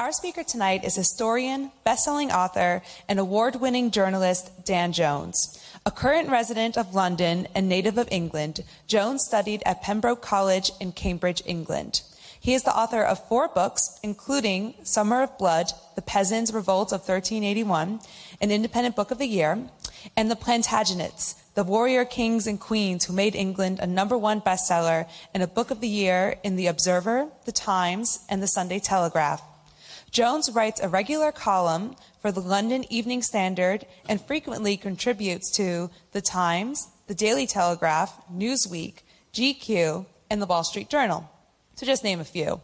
Our speaker tonight is historian, best-selling author, and award-winning journalist Dan Jones. A current resident of London and native of England, Jones studied at Pembroke College in Cambridge, England. He is the author of four books, including Summer of Blood, The Peasants' Revolt of 1381, an independent book of the year, and The Plantagenets, the warrior kings and queens who made England a number one bestseller and a book of the year in The Observer, The Times, and The Sunday Telegraph. Jones writes a regular column for the London Evening Standard and frequently contributes to The Times, The Daily Telegraph, Newsweek, GQ, and The Wall Street Journal, to just name a few.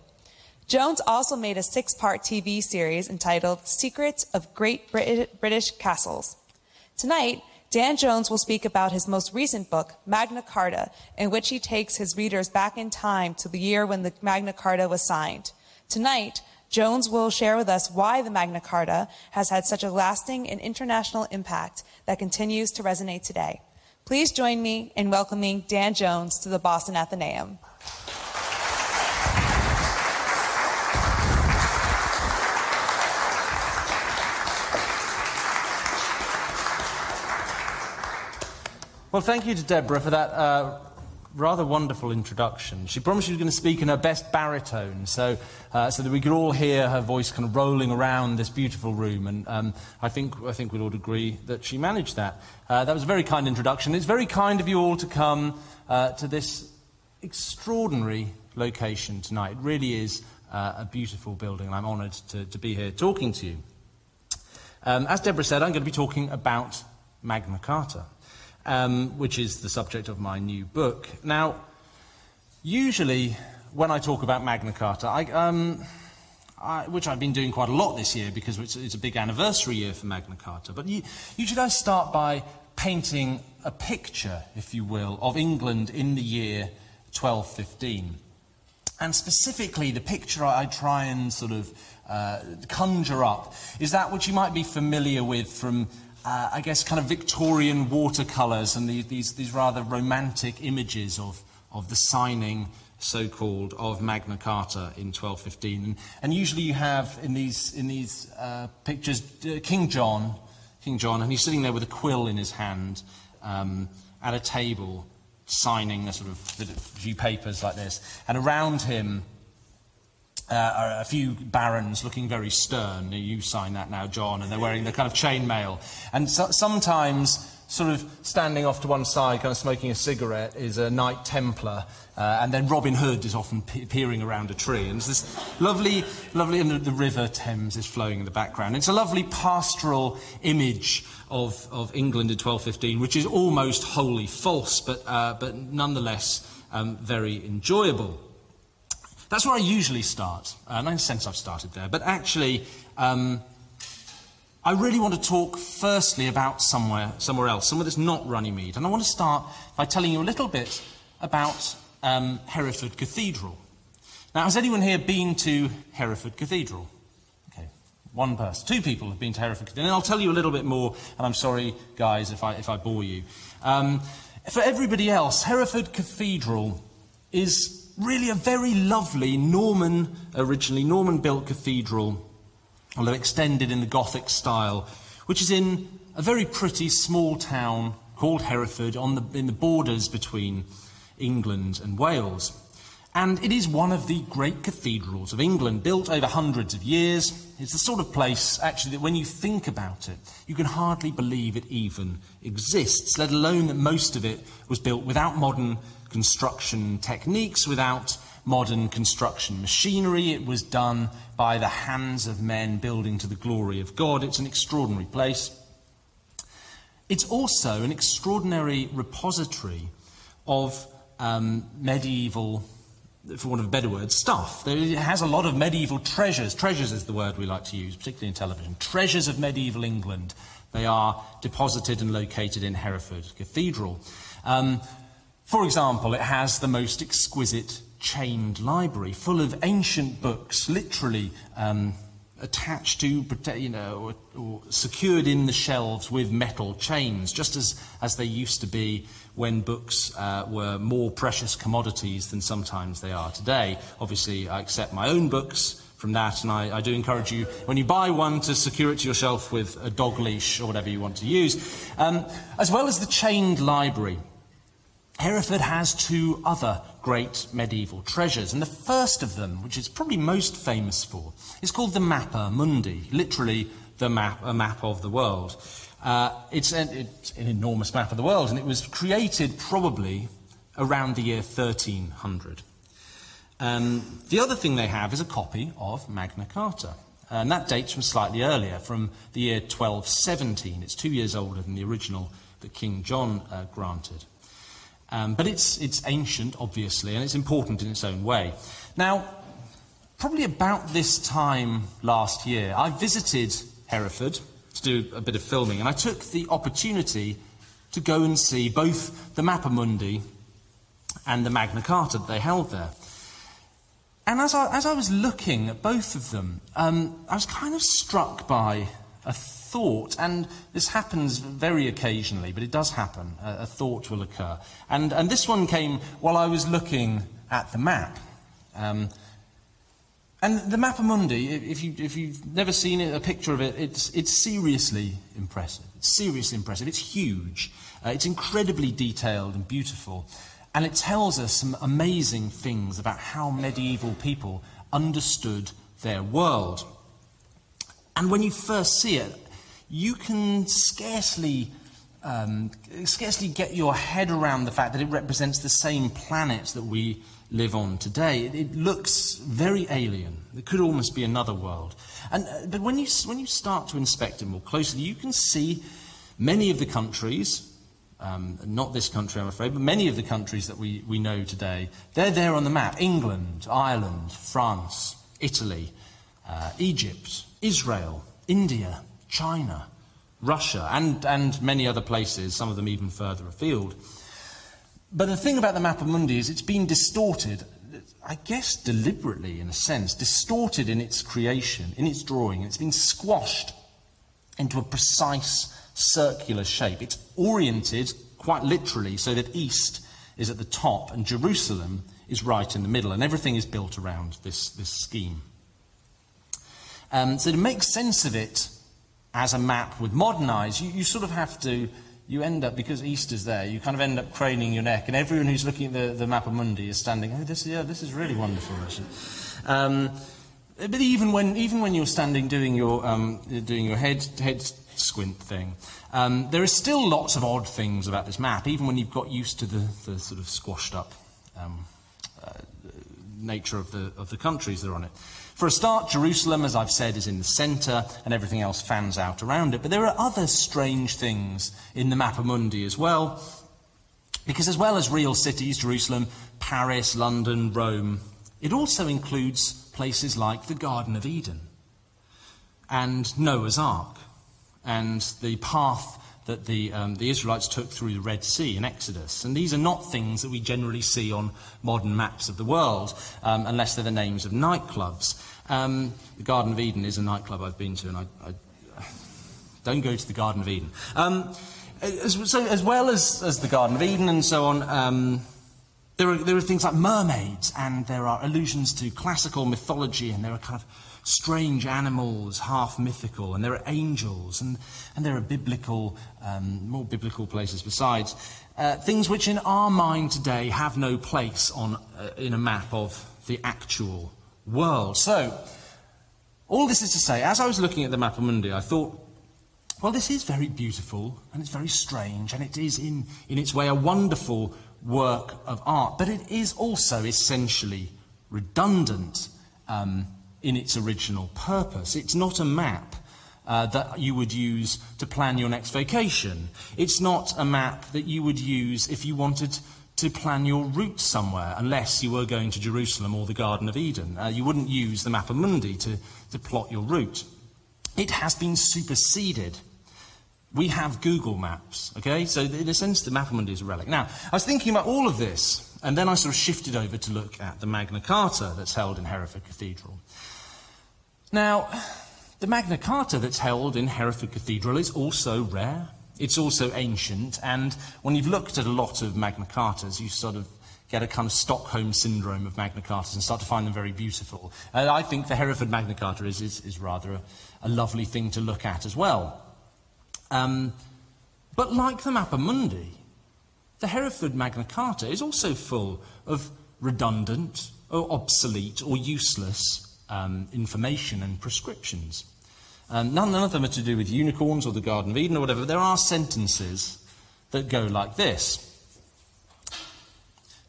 Jones also made a six part TV series entitled Secrets of Great Brit- British Castles. Tonight, Dan Jones will speak about his most recent book, Magna Carta, in which he takes his readers back in time to the year when the Magna Carta was signed. Tonight, Jones will share with us why the Magna Carta has had such a lasting and international impact that continues to resonate today. Please join me in welcoming Dan Jones to the Boston Athenaeum. Well, thank you to Deborah for that uh, rather wonderful introduction. She promised she was going to speak in her best baritone, so, uh, so that we could all hear her voice kind of rolling around this beautiful room. And um, I, think, I think we'd all agree that she managed that. Uh, that was a very kind introduction. It's very kind of you all to come uh, to this extraordinary location tonight. It really is uh, a beautiful building, and I'm honoured to, to be here talking to you. Um, as Deborah said, I'm going to be talking about Magna Carta um, which is the subject of my new book. Now, usually when I talk about Magna Carta, I, um, I, which I've been doing quite a lot this year because it's, it's a big anniversary year for Magna Carta, but you, usually I start by painting a picture, if you will, of England in the year 1215. And specifically, the picture I, try and sort of uh, conjure up is that which you might be familiar with from uh, I guess, kind of Victorian watercolours and the, these, these rather romantic images of, of the signing, so called, of Magna Carta in 1215. And, and usually you have in these, in these uh, pictures uh, King John, King John, and he's sitting there with a quill in his hand um, at a table signing a sort of few papers like this. And around him, uh, a few barons looking very stern. You sign that now, John, and they're wearing the kind of chainmail. And so, sometimes, sort of standing off to one side, kind of smoking a cigarette, is a Knight Templar, uh, and then Robin Hood is often pe- peering around a tree. And it's this lovely, lovely, and the, River Thames is flowing in the background. It's a lovely pastoral image of, of England in 1215, which is almost wholly false, but, uh, but nonetheless um, very enjoyable. That's where I usually start. Uh, in a sense, I've started there. But actually, um, I really want to talk firstly about somewhere, somewhere else, somewhere that's not Runnymede. And I want to start by telling you a little bit about um, Hereford Cathedral. Now, has anyone here been to Hereford Cathedral? Okay, one person. Two people have been to Hereford Cathedral. And I'll tell you a little bit more, and I'm sorry, guys, if I, if I bore you. Um, for everybody else, Hereford Cathedral is really a very lovely Norman, originally Norman built cathedral, although extended in the Gothic style, which is in a very pretty small town called Hereford on the, in the borders between England and Wales. And it is one of the great cathedrals of England, built over hundreds of years. It's the sort of place, actually, that when you think about it, you can hardly believe it even exists, let alone that most of it was built without modern construction techniques, without modern construction machinery. It was done by the hands of men building to the glory of God. It's an extraordinary place. It's also an extraordinary repository of um, medieval, for want of a better word, stuff. It has a lot of medieval treasures. Treasures is the word we like to use, particularly in television. Treasures of medieval England. They are deposited and located in Hereford Cathedral. Um, for example, it has the most exquisite chained library full of ancient books, literally um, attached to, you know, or, or, secured in the shelves with metal chains, just as, as they used to be when books uh, were more precious commodities than sometimes they are today. Obviously, I accept my own books from that, and I, I, do encourage you, when you buy one, to secure it to your shelf with a dog leash or whatever you want to use, um, as well as the chained library. Hereford has two other great medieval treasures, and the first of them, which it's probably most famous for, is called the Mappa Mundi, literally the map, a map of the world. Uh, it's, an, it's an enormous map of the world, and it was created probably around the year 1300. Um, the other thing they have is a copy of Magna Carta. And that dates from slightly earlier, from the year 1217. It's two years older than the original that King John uh, granted. Um, but it's, it's ancient, obviously, and it's important in its own way. Now, probably about this time last year, I visited Hereford to do a bit of filming, and I took the opportunity to go and see both the Mappa Mundi and the Magna Carta that they held there. And as I, as I was looking at both of them, um, I was kind of struck by a thought, and this happens very occasionally, but it does happen. A, a thought will occur. And, and this one came while I was looking at the map. Um, and the Mappa Mundi, if, you, if you've never seen it, a picture of it, it's, it's seriously impressive. It's seriously impressive. It's huge. Uh, it's incredibly detailed and beautiful. And it tells us some amazing things about how medieval people understood their world. And when you first see it, you can scarcely, um, scarcely get your head around the fact that it represents the same planet that we live on today. It, it looks very alien. It could almost be another world. And, uh, but when you, when you start to inspect it more closely, you can see many of the countries um, not this country, I'm afraid, but many of the countries that we, we know today, they're there on the map. England, Ireland, France, Italy, uh, Egypt, Israel, India, China, Russia, and, and many other places, some of them even further afield. But the thing about the Mappa Mundi is it's been distorted, I guess deliberately in a sense, distorted in its creation, in its drawing. It's been squashed into a precise circular shape. It's oriented quite literally so that east is at the top and Jerusalem is right in the middle, and everything is built around this, this scheme. Um, so to make sense of it as a map with modern eyes, you, you sort of have to, you end up, because East is there, you kind of end up craning your neck, and everyone who's looking at the, the of Mundi is standing, oh, this, yeah, this is really wonderful. Um, but even when, even when you're standing doing your, um, doing your head, head squint thing. Um, there are still lots of odd things about this map, even when you've got used to the, the sort of squashed up um, uh, nature of the, of the countries that are on it. For a start, Jerusalem, as I've said, is in the centre, and everything else fans out around it. But there are other strange things in the Mappa Mundi as well, because as well as real cities, Jerusalem, Paris, London, Rome, it also includes places like the Garden of Eden and Noah's Ark and the path that the, um, the Israelites took through the Red Sea in Exodus. And these are not things that we generally see on modern maps of the world, um, unless they're the names of nightclubs. Um, the Garden of Eden is a nightclub I've been to, and I, I don't go to the Garden of Eden. Um, as, so, as well as, as the Garden of Eden and so on, um, there are, there are things like mermaids, and there are allusions to classical mythology, and there are kind of strange animals, half mythical, and there are angels, and, and there are biblical, um, more biblical places besides. Uh, things which in our mind today have no place on, uh, in a map of the actual world. So, all this is to say, as I was looking at the Mappa Mundi, I thought, well, this is very beautiful, and it's very strange, and it is in, in its way a wonderful work of art, but it is also essentially redundant. Um, in its original purpose. It's not a map uh, that you would use to plan your next vacation. It's not a map that you would use if you wanted to plan your route somewhere, unless you were going to Jerusalem or the Garden of Eden. Uh, you wouldn't use the Mappa Mundi to, to plot your route. It has been superseded. We have Google Maps, okay? So in a sense, the Mappa Mundi is a relic. Now, I was thinking about all of this, and then I sort of shifted over to look at the Magna Carta that's held in Hereford Cathedral. Now, the Magna Carta that's held in Hereford Cathedral is also rare. It's also ancient, and when you've looked at a lot of Magna Cartas, you sort of get a kind of Stockholm syndrome of Magna Cartas and start to find them very beautiful. And I think the Hereford Magna Carta is, is, is rather a, a, lovely thing to look at as well. Um, but like the Mappa Mundi, the Hereford Magna Carta is also full of redundant or obsolete or useless um, information and prescriptions. Um, none, none of them are to do with unicorns or the Garden of Eden or whatever. There are sentences that go like this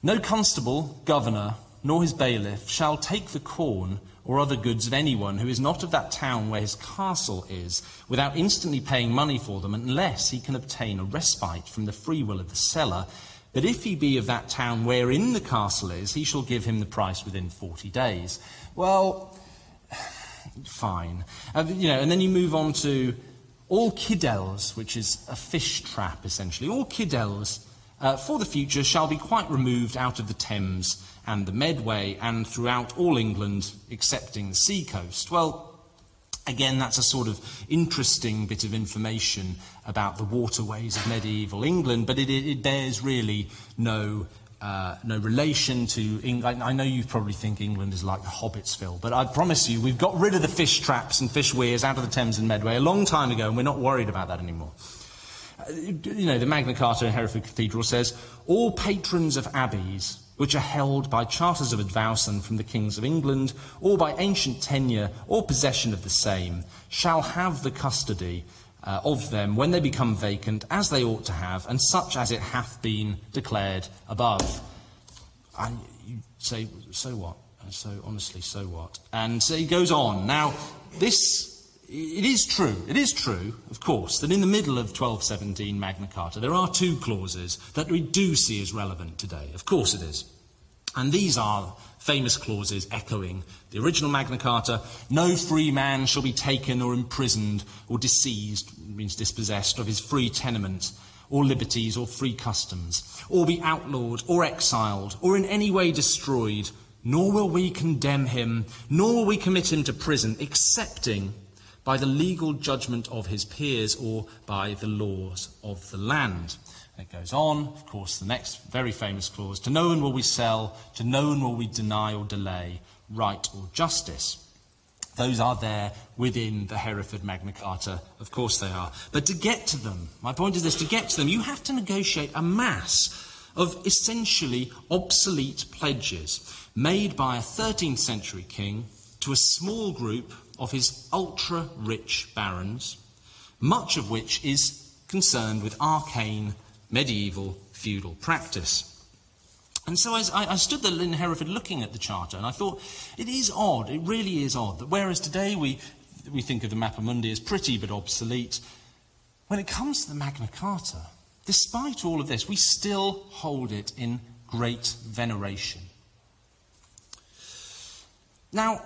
No constable, governor, nor his bailiff shall take the corn or other goods of anyone who is not of that town where his castle is, without instantly paying money for them, unless he can obtain a respite from the free will of the seller. But if he be of that town wherein the castle is, he shall give him the price within forty days. Well, fine. Uh, you know, and then you move on to all kidels, which is a fish trap essentially. All kidels uh, for the future shall be quite removed out of the Thames and the Medway and throughout all England, excepting the seacoast. Well, again, that's a sort of interesting bit of information about the waterways of medieval England, but it, it bears really no uh, no relation to England. I know you probably think England is like Hobbitsville, but I promise you, we've got rid of the fish traps and fish weirs out of the Thames and Medway a long time ago, and we're not worried about that anymore. Uh, you know, the Magna Carta in Hereford Cathedral says, all patrons of abbeys which are held by charters of advowson from the kings of England, or by ancient tenure or possession of the same, shall have the custody uh, of them when they become vacant, as they ought to have, and such as it hath been declared above. And you say, so what? So honestly, so what? And so he goes on. Now, this it is true, it is true, of course, that in the middle of 1217 Magna Carta there are two clauses that we do see as relevant today. Of course it is. And these are famous clauses echoing the original Magna Carta. No free man shall be taken or imprisoned or disseized, means dispossessed, of his free tenement or liberties or free customs, or be outlawed or exiled or in any way destroyed, nor will we condemn him, nor will we commit him to prison, excepting by the legal judgment of his peers or by the laws of the land. It goes on, of course, the next very famous clause to no one will we sell, to no one will we deny or delay right or justice. Those are there within the Hereford Magna Carta. Of course they are. But to get to them, my point is this to get to them, you have to negotiate a mass of essentially obsolete pledges made by a 13th century king to a small group of his ultra rich barons, much of which is concerned with arcane medieval feudal practice. And so I, I stood there in Hereford looking at the charter, and I thought, it is odd, it really is odd, that whereas today we, we think of the Mappa Mundi as pretty but obsolete, when it comes to the Magna Carta, despite all of this, we still hold it in great veneration. Now,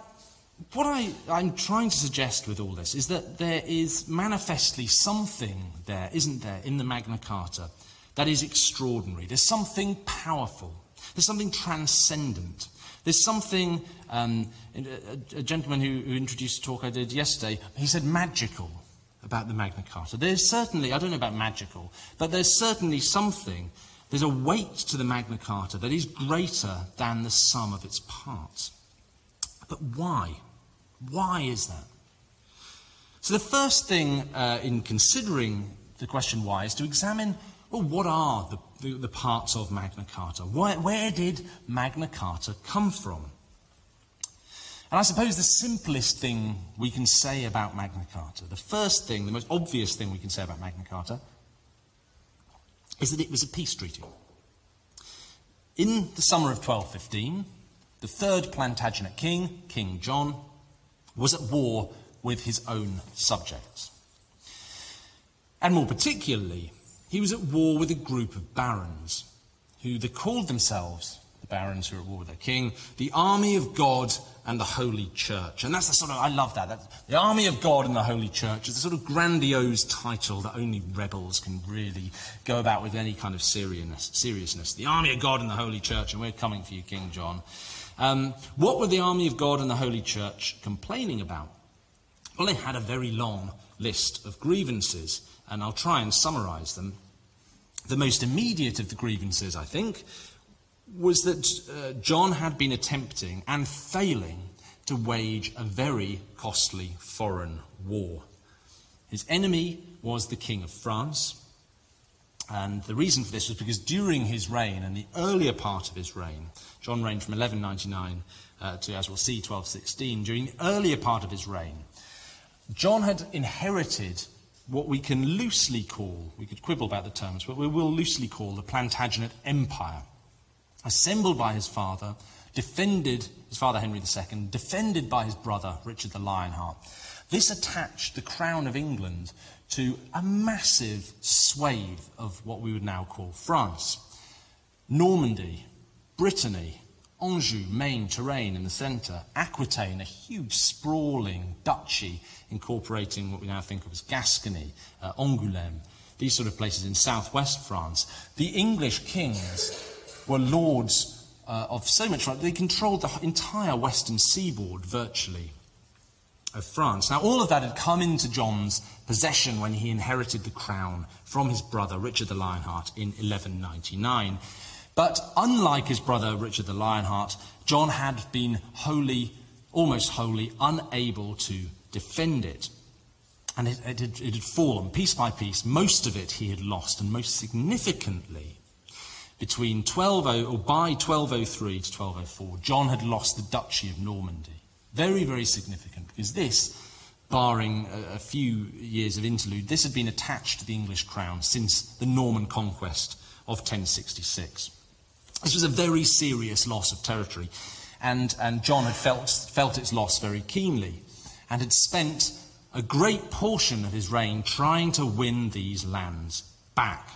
what I, I'm trying to suggest with all this is that there is manifestly something there, isn't there, in the Magna Carta that is extraordinary. There's something powerful. There's something transcendent. There's something, um, a, gentleman who, who introduced a talk I did yesterday, he said magical about the Magna Carta. There's certainly, I don't know about magical, but there's certainly something, there's a weight to the Magna Carta that is greater than the sum of its parts. But why? Why is that? So, the first thing uh, in considering the question why is to examine well, what are the, the, the parts of Magna Carta? Where, where did Magna Carta come from? And I suppose the simplest thing we can say about Magna Carta, the first thing, the most obvious thing we can say about Magna Carta, is that it was a peace treaty. In the summer of 1215, the third Plantagenet king, King John, was at war with his own subjects. And more particularly, he was at war with a group of barons who they called themselves, the barons who were at war with their king, the army of God and the Holy Church. And that's the sort of, I love that. That's, the army of God and the Holy Church is a sort of grandiose title that only rebels can really go about with any kind of seriousness. The army of God and the Holy Church, and we're coming for you, King John. Um, what were the army of God and the Holy Church complaining about? Well, they had a very long list of grievances, and I'll try and summarize them. The most immediate of the grievances, I think, was that uh, John had been attempting and failing to wage a very costly foreign war. His enemy was the King of France. And the reason for this was because during his reign and the earlier part of his reign, John reigned from 1199 uh, to, as we'll see, 1216. During the earlier part of his reign, John had inherited what we can loosely call, we could quibble about the terms, but we will loosely call the Plantagenet Empire, assembled by his father, defended, his father Henry II, defended by his brother Richard the Lionheart. This attached the crown of England to a massive swathe of what we would now call France. Normandy, Brittany, Anjou, Maine, Touraine in the centre, Aquitaine, a huge sprawling duchy incorporating what we now think of as Gascony, uh, Angoulême, these sort of places in southwest France. The English kings were lords uh, of so much, they controlled the entire western seaboard virtually of France. Now, all of that had come into John's possession when he inherited the crown from his brother Richard the Lionheart in 1199. But unlike his brother Richard the Lionheart, John had been wholly, almost wholly, unable to defend it. And it, it, had, it had fallen piece by piece. Most of it he had lost, and most significantly, between 12, or by 1203 to 1204, John had lost the Duchy of Normandy. Very, very significant, because this, barring a, a, few years of interlude, this had been attached to the English crown since the Norman conquest of 1066. This was a very serious loss of territory, and, and John had felt, felt its loss very keenly, and had spent a great portion of his reign trying to win these lands back.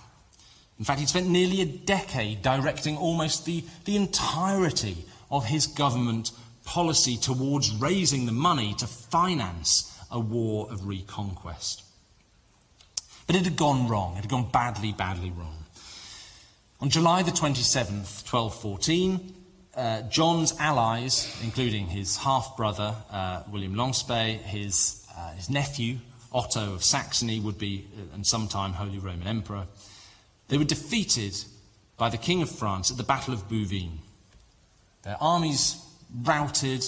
In fact, he'd spent nearly a decade directing almost the, the entirety of his government policy towards raising the money to finance a war of reconquest. But it had gone wrong. It had gone badly, badly wrong. On July the 27th, 1214, uh, John's allies, including his half brother uh, William Longespée, his, uh, his nephew Otto of Saxony, would be, uh, and sometime Holy Roman Emperor, they were defeated by the King of France at the Battle of Bouvines. Their armies routed.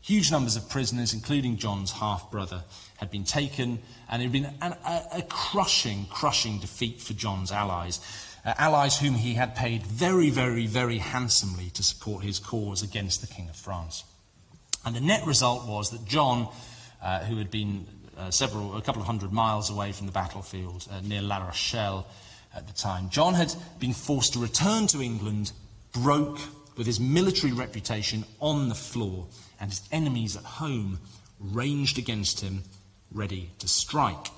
Huge numbers of prisoners, including John's half brother, had been taken, and it had been an, a, a, crushing, crushing defeat for John's allies. Uh, allies whom he had paid very, very, very handsomely to support his cause against the King of France. And the net result was that John, uh, who had been uh, several, a couple of hundred miles away from the battlefield uh, near La Rochelle at the time, John had been forced to return to England, broke with his military reputation on the floor and his enemies at home ranged against him, ready to strike.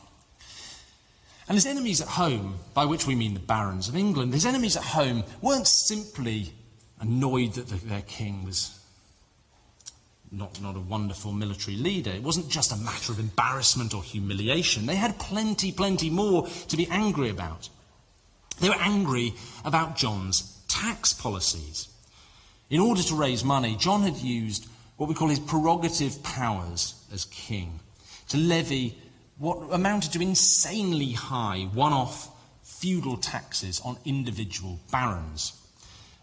And his enemies at home, by which we mean the barons of England, his enemies at home weren't simply annoyed that the, their king was not, not a wonderful military leader. It wasn't just a matter of embarrassment or humiliation. They had plenty, plenty more to be angry about. They were angry about John's tax policies. In order to raise money, John had used what we call his prerogative powers as king to levy what amounted to insanely high one off feudal taxes on individual barons.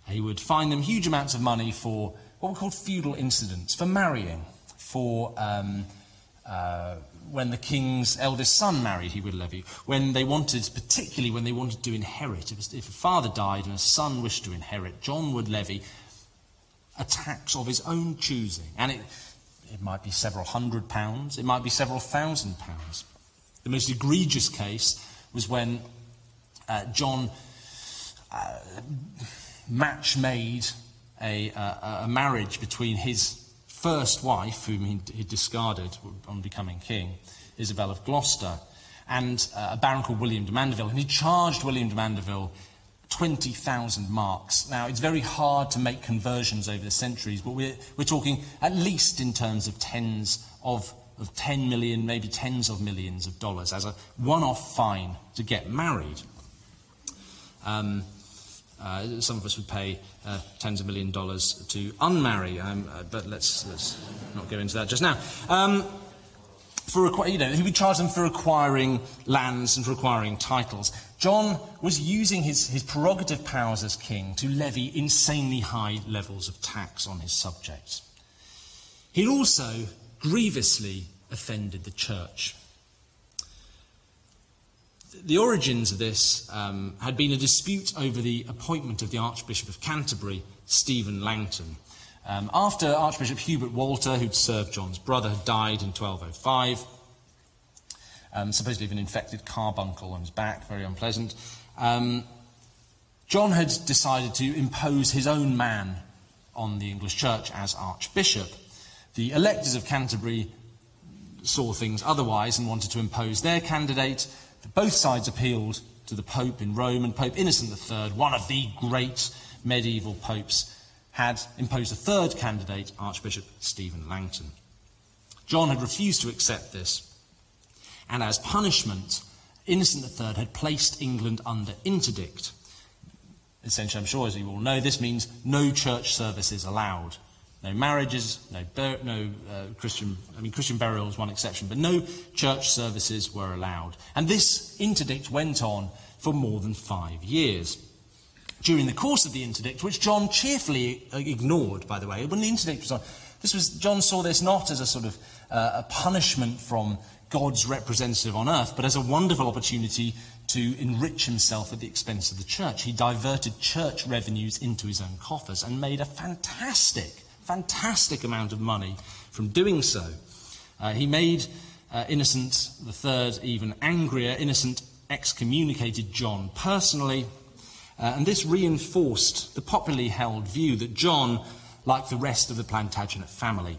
He would fine them huge amounts of money for what were called feudal incidents, for marrying, for um, uh, when the king's eldest son married, he would levy. When they wanted, particularly when they wanted to inherit, if, if a father died and a son wished to inherit, John would levy a tax of his own choosing. And it, it might be several hundred pounds, it might be several thousand pounds. The most egregious case was when uh, John uh, match made a, uh, a, marriage between his first wife, whom he, he discarded on becoming king, Isabel of Gloucester, and uh, a baron called William de Mandeville. And he charged William de Mandeville 20,000 marks. Now, it's very hard to make conversions over the centuries, but we're, we're talking at least in terms of tens of, of 10 million, maybe tens of millions of dollars as a one off fine to get married. Um, uh, some of us would pay uh, tens of million dollars to unmarry, um, uh, but let's, let's not go into that just now. Um, for you know, he would charge them for acquiring lands and for acquiring titles. John was using his, his prerogative powers as king to levy insanely high levels of tax on his subjects. He also grievously offended the church. The origins of this um, had been a dispute over the appointment of the Archbishop of Canterbury, Stephen Langton. Um, after Archbishop Hubert Walter, who'd served John's brother, had died in 1205, um, supposedly of an infected carbuncle on his back, very unpleasant, um, John had decided to impose his own man on the English church as Archbishop. The electors of Canterbury saw things otherwise and wanted to impose their candidate. Both sides appealed to the Pope in Rome, and Pope Innocent III, one of the great medieval popes, had imposed a third candidate, Archbishop Stephen Langton. John had refused to accept this, and as punishment, Innocent III had placed England under interdict. Essentially, I'm sure as you all know, this means no church services allowed. No marriages, no, no uh, Christian, I mean, Christian burial is one exception, but no church services were allowed. And this interdict went on for more than five years. During the course of the interdict, which John cheerfully uh, ignored, by the way, when the interdict was on, this was, John saw this not as a sort of uh, a punishment from God's representative on earth, but as a wonderful opportunity to enrich himself at the expense of the church. He diverted church revenues into his own coffers and made a fantastic fantastic amount of money from doing so. Uh, he made uh, Innocent III even angrier. Innocent excommunicated John personally, uh, and this reinforced the popularly held view that John, like the rest of the Plantagenet family,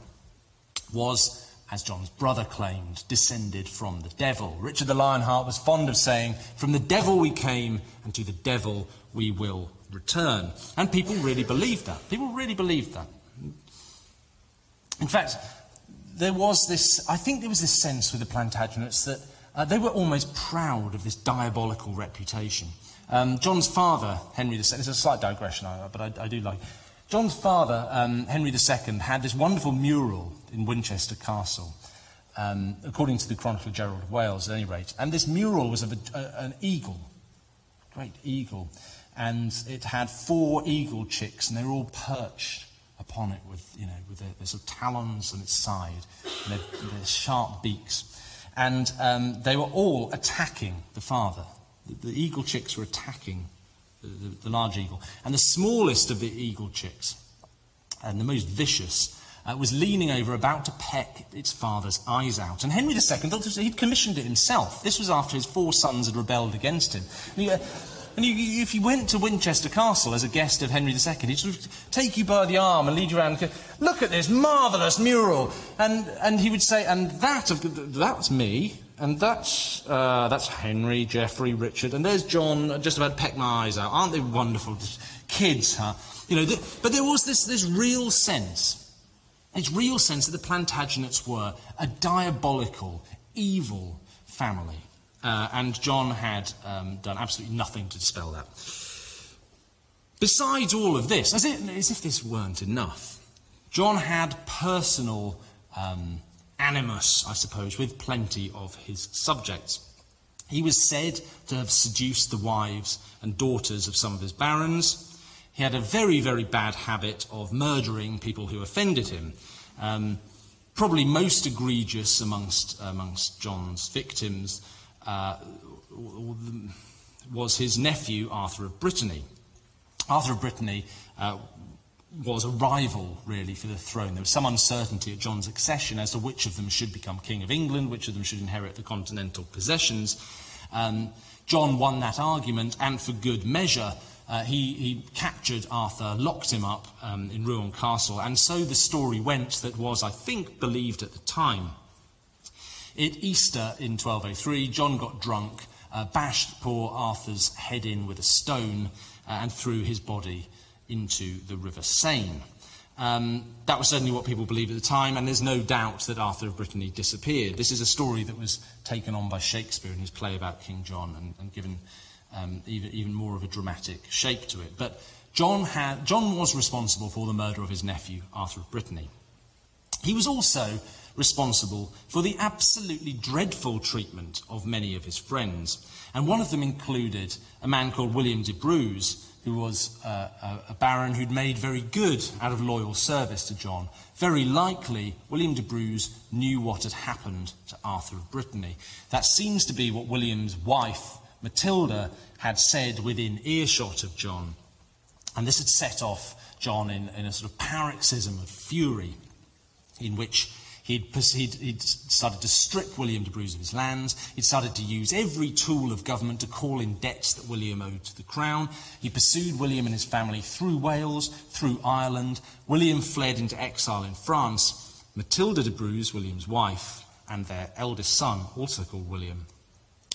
was, as John's brother claimed, descended from the devil. Richard the Lionheart was fond of saying, From the devil we came, and to the devil we will return. And people really believed that. People really believed that. In fact, there was this, I think there was this sense with the Plantagenets that uh, they were almost proud of this diabolical reputation. Um, John's father, Henry II, it's a slight digression, but I, I do like John's father, um, Henry II, had this wonderful mural in Winchester Castle, um, according to the Chronicle of Gerald of Wales, at any rate. And this mural was of a, a, an eagle, a great eagle, and it had four eagle chicks, and they were all perched upon it with, you know, with their, their sort of talons on its side, and their, their sharp beaks. And um, they were all attacking the father. The, the eagle chicks were attacking the, the, large eagle. And the smallest of the eagle chicks, and the most vicious, uh, was leaning over, about to peck its father's eyes out. And Henry II thought he'd commissioned it himself. This was after his four sons had rebelled against him. And he, uh, and you, if you went to Winchester Castle as a guest of Henry II, he'd sort of take you by the arm and lead you around and go, look at this marvellous mural. And, and he would say, and that, of, that's me, and that's, uh, that's Henry, Geoffrey, Richard, and there's John, just about peck my eyes out. Aren't they wonderful? Just Kids, huh? You know, but there was this, this real sense, this real sense that the Plantagenets were a diabolical, evil family. Uh, and John had um, done absolutely nothing to dispel that. Besides all of this, as, it, as if this weren't enough, John had personal um, animus, I suppose, with plenty of his subjects. He was said to have seduced the wives and daughters of some of his barons. He had a very, very bad habit of murdering people who offended him. Um, probably most egregious amongst, amongst John's victims uh, was his nephew, Arthur of Brittany. Arthur of Brittany uh, was a rival, really, for the throne. There was some uncertainty at John's accession as to which of them should become King of England, which of them should inherit the continental possessions. Um, John won that argument, and for good measure. Uh, he, he, captured Arthur, locked him up um, in Rouen Castle, and so the story went that was, I think, believed at the time. At Easter in 1203, John got drunk, uh, bashed poor Arthur's head in with a stone, uh, and threw his body into the River Seine. Um, that was certainly what people believed at the time, and there's no doubt that Arthur of Brittany disappeared. This is a story that was taken on by Shakespeare in his play about King John and, and given um, even, even, more of a dramatic shape to it. But John, had, John was responsible for the murder of his nephew, Arthur of Brittany. He was also responsible for the absolutely dreadful treatment of many of his friends. And one of them included a man called William de Braose, who was uh, a, baron who'd made very good out of loyal service to John. Very likely, William de Braose knew what had happened to Arthur of Brittany. That seems to be what William's wife, Matilda, had said within earshot of John. And this had set off John in, in a sort of paroxysm of fury, in which He'd, he'd, he'd, started to strip William de Braose of his lands. He'd started to use every tool of government to call in debts that William owed to the crown. He pursued William and his family through Wales, through Ireland. William fled into exile in France. Matilda de Braose, William's wife, and their eldest son, also called William,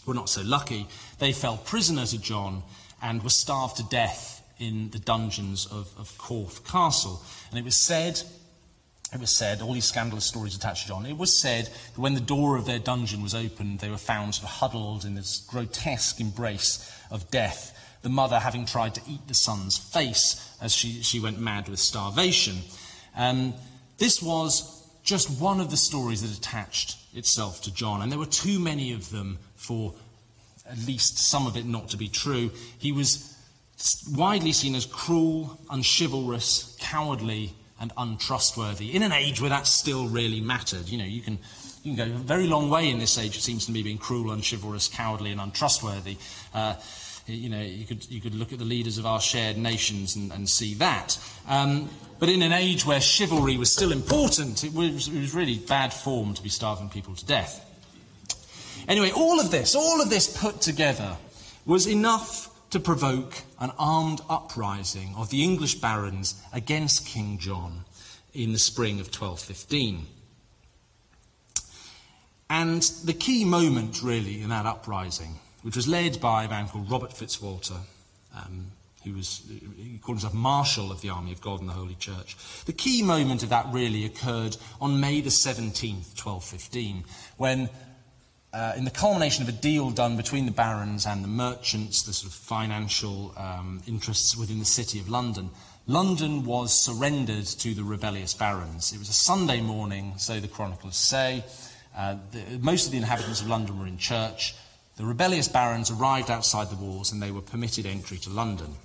were not so lucky. They fell prisoner to John and were starved to death in the dungeons of, of Corfe Castle. And it was said it was said, all these scandalous stories attached to John, it was said that when the door of their dungeon was opened, they were found sort of huddled in this grotesque embrace of death, the mother having tried to eat the son's face as she, she went mad with starvation. Um, this was just one of the stories that attached itself to John, and there were too many of them for at least some of it not to be true. He was widely seen as cruel, unchivalrous, cowardly, and untrustworthy in an age where that still really mattered. You know, you can, you can go a very long way in this age, it seems to me, being cruel, unchivalrous, cowardly, and untrustworthy. Uh, you know, you could, you could look at the leaders of our shared nations and, and see that. Um, but in an age where chivalry was still important, it was, it was really bad form to be starving people to death. Anyway, all of this, all of this put together was enough to provoke an armed uprising of the English barons against King John in the spring of 1215. And the key moment, really, in that uprising, which was led by a man called Robert Fitzwalter, um, who was, he called himself Marshal of the Army of God and the Holy Church. The key moment of that really occurred on May the 17th, 1215, when uh, in the culmination of a deal done between the barons and the merchants, the sort of financial um, interests within the city of London, London was surrendered to the rebellious barons. It was a Sunday morning, so the chroniclers say. Uh, the, most of the inhabitants of London were in church. The rebellious barons arrived outside the walls and they were permitted entry to London.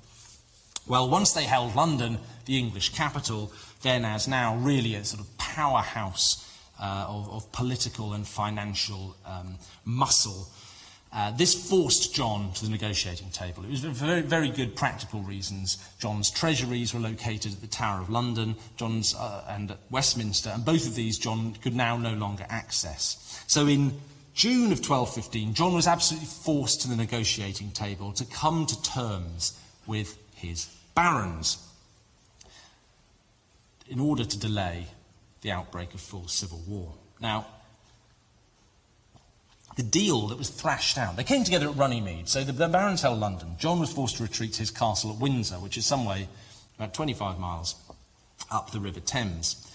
Well, once they held London, the English capital, then as now really a sort of powerhouse uh, of, of, political and financial um, muscle. Uh, this forced John to the negotiating table. It was for very, very good practical reasons. John's treasuries were located at the Tower of London, John's uh, and Westminster, and both of these John could now no longer access. So in June of 1215, John was absolutely forced to the negotiating table to come to terms with his barons in order to delay the outbreak of full civil war. Now, the deal that was thrashed out, they came together at Runnymede. So the, the barons held London. John was forced to retreat to his castle at Windsor, which is some way, about 25 miles up the River Thames.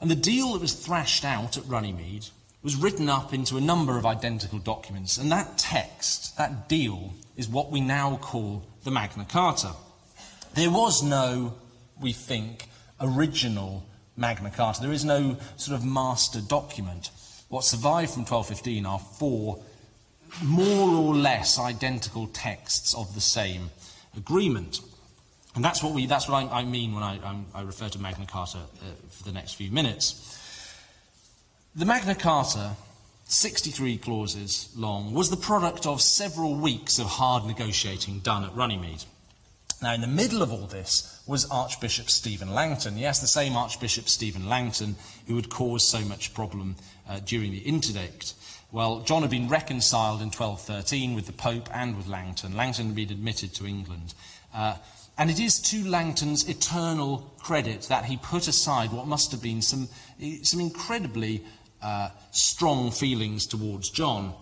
And the deal that was thrashed out at Runnymede was written up into a number of identical documents. And that text, that deal, is what we now call the Magna Carta. There was no, we think, original Magna Carta. There is no sort of master document. What survived from 1215 are four more or less identical texts of the same agreement. And that's what, we, that's what I, I mean when I, I, refer to Magna Carta uh, for the next few minutes. The Magna Carta, 63 clauses long, was the product of several weeks of hard negotiating done at Runnymede. Now, in the middle of all this was Archbishop Stephen Langton. Yes, the same Archbishop Stephen Langton who had caused so much problem uh, during the interdict. Well, John had been reconciled in 1213 with the Pope and with Langton. Langton had been admitted to England. Uh, and it is to Langton's eternal credit that he put aside what must have been some, some incredibly uh, strong feelings towards John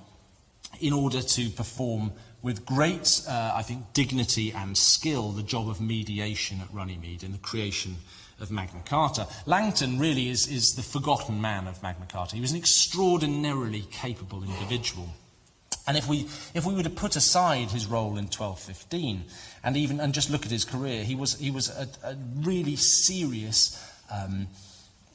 in order to perform with great, uh, I think, dignity and skill the job of mediation at Runnymede in the creation of Magna Carta. Langton really is, is the forgotten man of Magna Carta. He was an extraordinarily capable individual. And if we, if we were to put aside his role in 1215 and even and just look at his career, he was, he was a, a really serious um,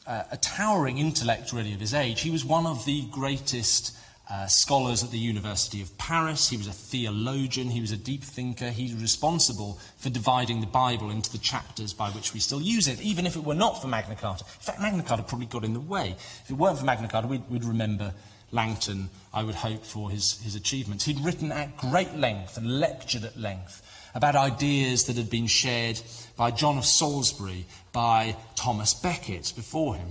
a towering intellect, really, of his age. He was one of the greatest uh, scholars at the University of Paris. He was a theologian. He was a deep thinker. He's responsible for dividing the Bible into the chapters by which we still use it, even if it were not for Magna Carta. In fact, Magna Carta probably got in the way. If it weren't for Magna Carta, we'd, we'd remember Langton, I would hope, for his, his achievements. He'd written at great length and lectured at length about ideas that had been shared by John of Salisbury, by Thomas Becket before him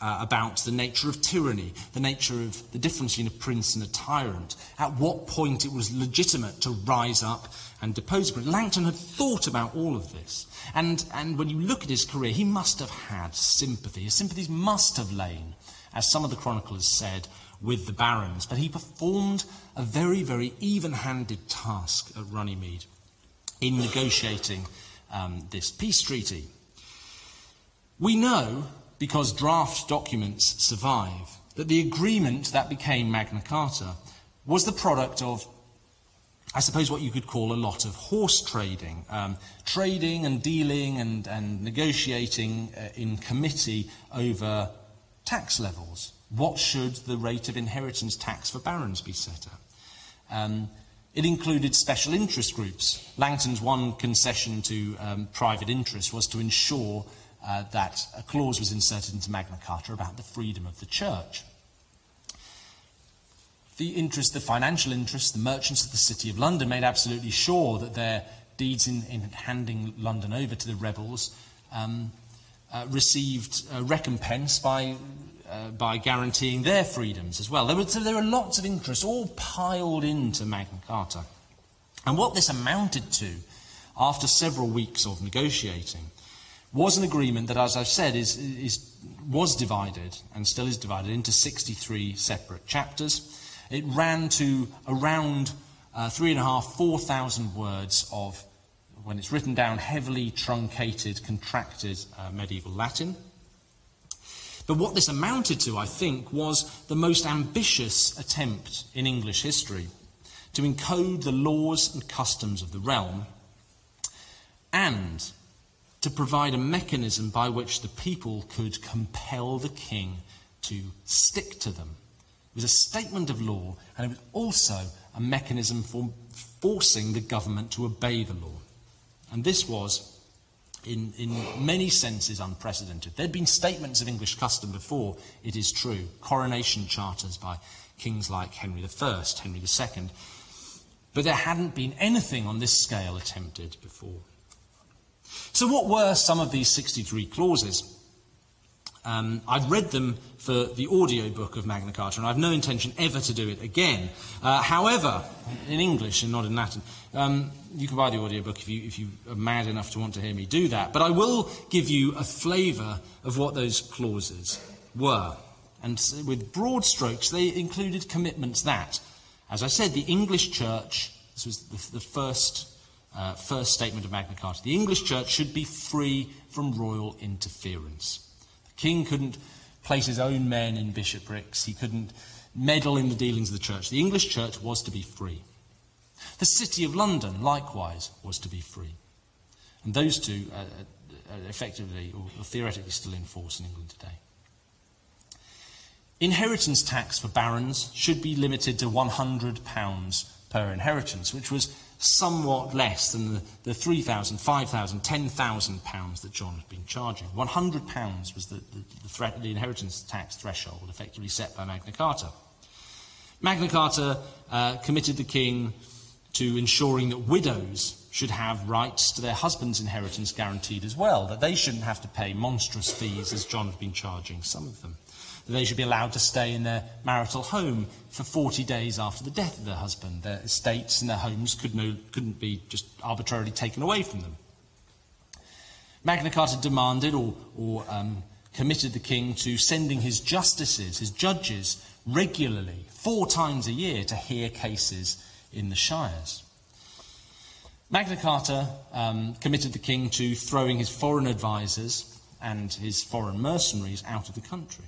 uh, about the nature of tyranny, the nature of the difference between a prince and a tyrant, at what point it was legitimate to rise up and depose a prince. Langton had thought about all of this. And, and when you look at his career, he must have had sympathy. His sympathies must have lain, as some of the chroniclers said, with the barons. But he performed a very, very even handed task at Runnymede in negotiating um, this peace treaty. We know because draft documents survive, that the agreement that became Magna Carta was the product of, I suppose, what you could call a lot of horse trading, um, trading and dealing and, and negotiating uh, in committee over tax levels. What should the rate of inheritance tax for barons be set at? Um, it included special interest groups. Langton's one concession to um, private interest was to ensure uh, that a clause was inserted into Magna Carta about the freedom of the church. The interest, the financial interest, the merchants of the City of London made absolutely sure that their deeds in, in handing London over to the rebels um, uh, received recompense by, uh, by guaranteeing their freedoms as well. There were, so there were lots of interests all piled into Magna Carta. And what this amounted to after several weeks of negotiating was an agreement that, as I've said, is, is, was divided and still is divided into 63 separate chapters. It ran to around uh, three and a half, four thousand words of, when it's written down, heavily truncated, contracted uh, medieval Latin. But what this amounted to, I think, was the most ambitious attempt in English history to encode the laws and customs of the realm and to provide a mechanism by which the people could compel the king to stick to them. It was a statement of law, and it was also a mechanism for forcing the government to obey the law. And this was, in, in many senses, unprecedented. There'd been statements of English custom before, it is true, coronation charters by kings like Henry I, Henry II, but there hadn't been anything on this scale attempted before. So, what were some of these 63 clauses? Um, I've read them for the audio book of Magna Carta, and I have no intention ever to do it again. Uh, however, in English and not in Latin, um, you can buy the audio book if you, if you are mad enough to want to hear me do that. But I will give you a flavour of what those clauses were. And with broad strokes, they included commitments that, as I said, the English Church, this was the, the first uh, first statement of Magna Carta. The English church should be free from royal interference. The king couldn't place his own men in bishoprics, he couldn't meddle in the dealings of the church. The English church was to be free. The city of London, likewise, was to be free. And those two are, are effectively or theoretically still in force in England today. Inheritance tax for barons should be limited to £100 per inheritance, which was somewhat less than the, the 3,000, 5,000, 10,000 pounds that John had been charging. 100 pounds was the, the, the, threat, the inheritance tax threshold effectively set by Magna Carta. Magna Carta uh, committed the king to ensuring that widows should have rights to their husband's inheritance guaranteed as well, that they shouldn't have to pay monstrous fees as John had been charging some of them that they should be allowed to stay in their marital home for 40 days after the death of their husband. Their estates and their homes could no, couldn't be just arbitrarily taken away from them. Magna Carta demanded or, or um, committed the king to sending his justices, his judges, regularly, four times a year, to hear cases in the shires. Magna Carta um, committed the king to throwing his foreign advisers and his foreign mercenaries out of the country.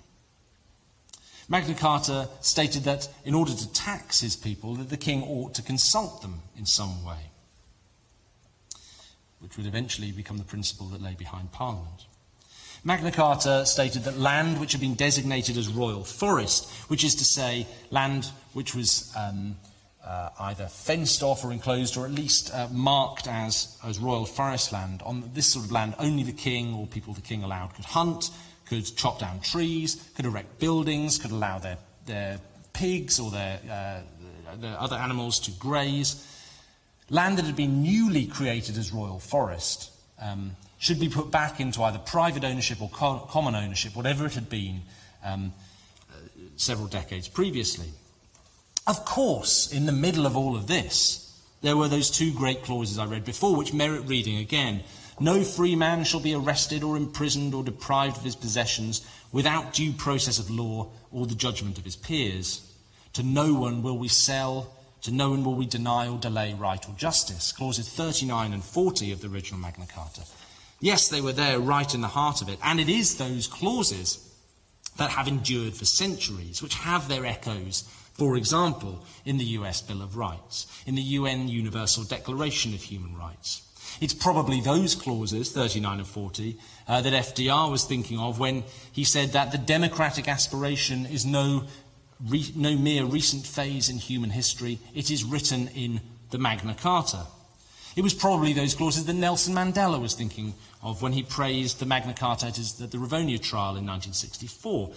Magna Carta stated that in order to tax his people, that the king ought to consult them in some way, which would eventually become the principle that lay behind Parliament. Magna Carta stated that land which had been designated as royal forest, which is to say, land which was um, uh, either fenced off or enclosed or at least uh, marked as, as royal forest land, on this sort of land, only the king or people the king allowed could hunt, could chop down trees, could erect buildings, could allow their, their pigs or their, uh, their other animals to graze. Land that had been newly created as royal forest. Um, should be put back into either private ownership or co- common ownership, whatever it had been um, uh, several decades previously. Of course, in the middle of all of this, there were those two great clauses I read before, which merit reading again. No free man shall be arrested or imprisoned or deprived of his possessions without due process of law or the judgment of his peers. To no one will we sell, to no one will we deny or delay right or justice. Clauses 39 and 40 of the original Magna Carta. Yes, they were there right in the heart of it. And it is those clauses that have endured for centuries, which have their echoes, for example, in the US Bill of Rights, in the UN Universal Declaration of Human Rights. It's probably those clauses, 39 and 40, uh, that FDR was thinking of when he said that the democratic aspiration is no, re- no mere recent phase in human history, it is written in the Magna Carta. It was probably those clauses that Nelson Mandela was thinking of when he praised the Magna Carta at the Rivonia trial in 1964.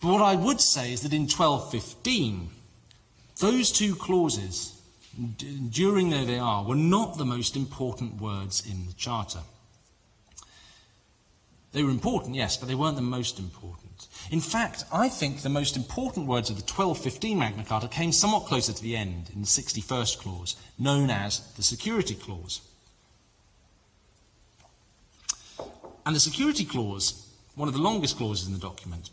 But what I would say is that in 1215, those two clauses, enduring though they are, were not the most important words in the Charter. They were important, yes, but they weren't the most important. In fact, I think the most important words of the 1215 Magna Carta came somewhat closer to the end, in the 61st clause, known as the Security Clause. And the Security Clause, one of the longest clauses in the document,